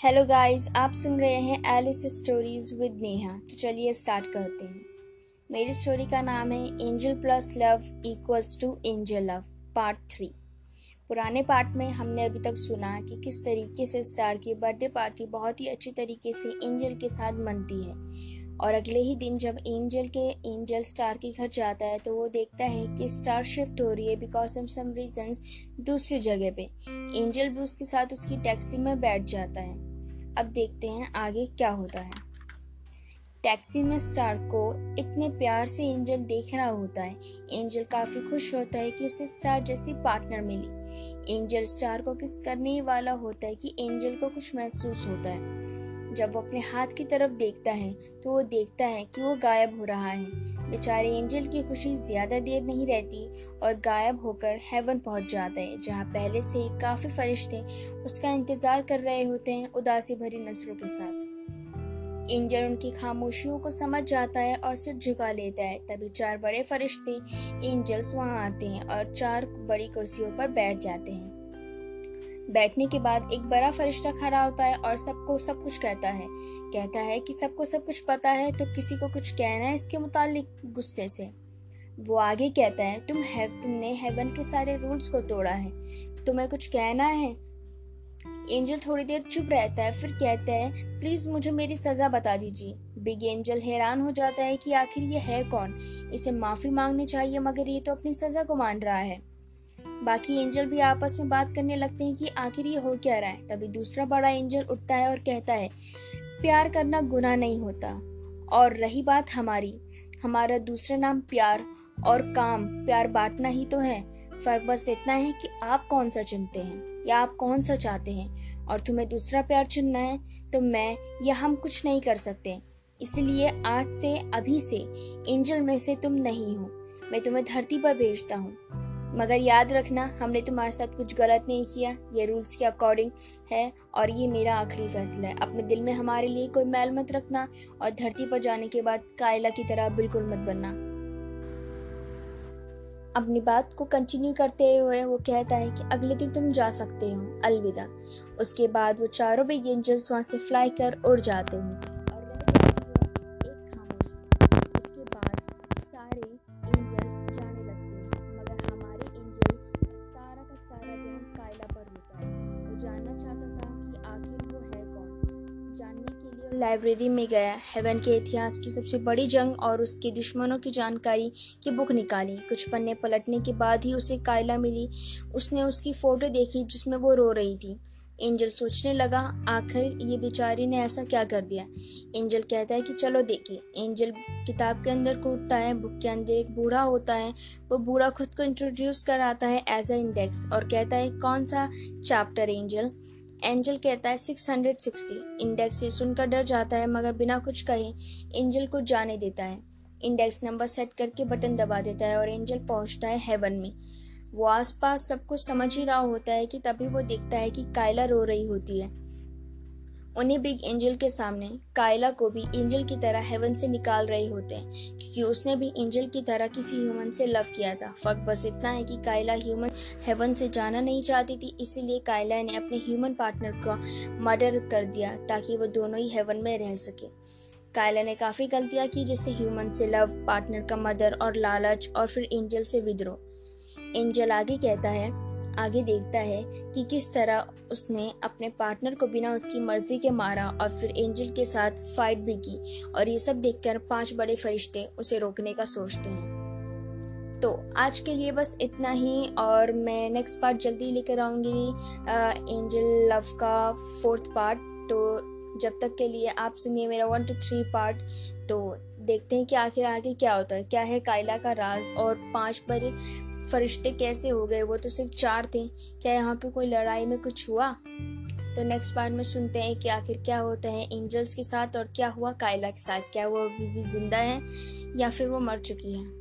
Hello guys आप सुन रहे हैं एलिस स्टोरीज विद नेहा तो चलिए स्टार्ट करते हैं। मेरी स्टोरी का नाम है angel plus love equals to angel love part three पुराने पार्ट में हमने अभी तक सुना कि किस तरीके से स्टार की बर्थडे पार्टी बहुत ही अच्छी तरीके से एंजल के साथ मनती है। और अगले ही दिन जब एंजल के एंजल स्टार के घर जाता है तो वो देखता है कि स्टार शिफ्ट हो रही है बिकॉज़ ऑफ़ सम रीजंस दूसरी जगह पे। एंजल भी उसके साथ उसकी टैक्सी में बैठ जाता है। अब देखते हैं आगे क्या होता है। टैक्सी में स्टार को इतने प्यार से एंजल देख रहा होता है। एंजल काफ़ी खुश होता है कि उसे स्टार जैसी पार्टनर मिली। एंजल स्टार को किस करने वाला होता है कि एंजल को कुछ महसूस होता है। जब वो अपने हाथ की तरफ़ देखता है तो वो देखता है कि वो गायब हो रहा है। बेचारे एंजल की खुशी ज़्यादा देर नहीं रहती और गायब होकर हेवन पहुँच जाता है, जहाँ पहले से ही काफ़ी फरिश्ते उसका इंतज़ार कर रहे होते हैं उदासी भरी नज़रों के साथ। एंजल उनकी खामोशियों को समझ जाता है और सिर झुका लेता है। तभी चार बड़े फरिश्ते एंजल्स वहाँ आते हैं और चार बड़ी कुर्सियों पर बैठ जाते हैं। बैठने के बाद एक बड़ा फरिश्ता खड़ा होता है और सबको सब कुछ कहता है। कहता है कि सबको सब कुछ पता है तो किसी को कुछ कहना है इसके मुतालिक गुस्से से। वो आगे कहता है, तुम है, तुमने हेवन के सारे रूल्स को तोड़ा है। तुम्हें कुछ कहना है? एंजल थोड़ी देर चुप रहता है, फिर कहता है प्लीज़ मुझे मेरी सजा बता दीजिए। बिग एंजल हैरान हो जाता है कि आखिर ये है कौन? इसे माफ़ी मांगनी चाहिए, मगर ये तो अपनी सजा को मान रहा है। बाकी एंजल भी आपस में बात करने लगते हैं कि आखिर ये हो क्या रहा है। तभी दूसरा बड़ा एंजल उठता है और कहता है, प्यार करना गुनाह नहीं होता। और रही बात हमारी। हमारा दूसरा नाम प्यार और काम। प्यार बांटना ही तो है। फ़र्क बस इतना है कि आप कौन सा चुनते हैं, या आप कौन सा चाहते हैं। और तुम्हें दूसरा प्यार चुनना है तो मैं या हम कुछ नहीं कर सकते। इसलिए आज से, अभी से एंजल में से तुम नहीं हो। मैं तुम्हें धरती पर भेजता हूँ। मगर याद रखना, हमने तुम्हारे साथ कुछ गलत नहीं किया। ये रूल्स के अकॉर्डिंग है और ये मेरा आखिरी फैसला है। अपने दिल में हमारे लिए कोई मैल मत रखना और धरती पर जाने के बाद कायला की तरह बिल्कुल मत बनना। अपनी बात को कंटिन्यू करते हुए वो कहता है कि अगले दिन तुम जा सकते हो। अलविदा। उसके बाद वो चारों भी एंजल्स वहाँ से फ्लाई कर उड़ जाते हैं। लाइब्रेरी में गया, हेवन के इतिहास की सबसे बड़ी जंग और उसके दुश्मनों की जानकारी की बुक निकाली। कुछ पन्ने पलटने के बाद ही उसे कायला मिली। उसने उसकी फ़ोटो देखी जिसमें वो रो रही थी। एंजल सोचने लगा, आखिर ये बेचारी ने ऐसा क्या कर दिया? एंजल कहता है कि चलो देखिए। एंजल किताब के अंदर कूदता है, बुक के अंदर एक बूढ़ा होता है। वो बूढ़ा खुद को इंट्रोड्यूस कराता है एज अ इंडेक्स और कहता है, कौन सा चैप्टर एंजल? एंजल कहता है 660 इंडेक्स से सुनकर डर जाता है, मगर बिना कुछ कहे, एंजल को जाने देता है। इंडेक्स नंबर सेट करके बटन दबा देता है और एंजल पहुँचता है हेवन में। वो आसपास सब कुछ समझ ही रहा होता है कि तभी वो देखता है कि कायला रो रही होती है। उन्हें बिग एंजल के सामने कायला को भी एंजल की तरह हेवन से निकाल रहे होते हैं, क्योंकि उसने भी एंजल की तरह किसी ह्यूमन से लव किया था। फ़र्क बस इतना है कि कायला ह्यूमन हेवन से जाना नहीं चाहती थी, इसीलिए कायला ने अपने ह्यूमन पार्टनर का मर्डर कर दिया ताकि वो दोनों ही हेवन में रह सके। कायला ने काफ़ी गलतियाँ की जैसे ह्यूमन से लव, पार्टनर का मदर और लालच और फिर एंजल से विद्रोह। एंजल आगे कहता है आगे देखता है कि किस तरह उसने अपने पार्टनर को बिना उसकी मर्ज़ी के मारा और फिर एंजल के साथ फाइट भी की और ये सब देखकर पाँच बड़े फरिश्ते उसे रोकने का सोचते हैं। तो आज के लिए बस इतना ही और मैं नेक्स्ट पार्ट जल्दी लेकर आऊँगी एंजल लव का फोर्थ पार्ट तो जब तक के लिए आप सुनिए मेरा वन टू थ्री पार्ट तो देखते हैं कि आखिर आगे क्या होता है, क्या है कायला का राज और पाँच बड़े फरिश्ते कैसे हो गए? वो तो सिर्फ़ चार थे। क्या यहाँ पे कोई लड़ाई में कुछ हुआ? तो नेक्स्ट पार्ट में सुनते हैं कि आखिर क्या होता है एंजल्स के साथ और क्या हुआ कायला के साथ? क्या वो अभी भी ज़िंदा है या फिर वो मर चुकी है?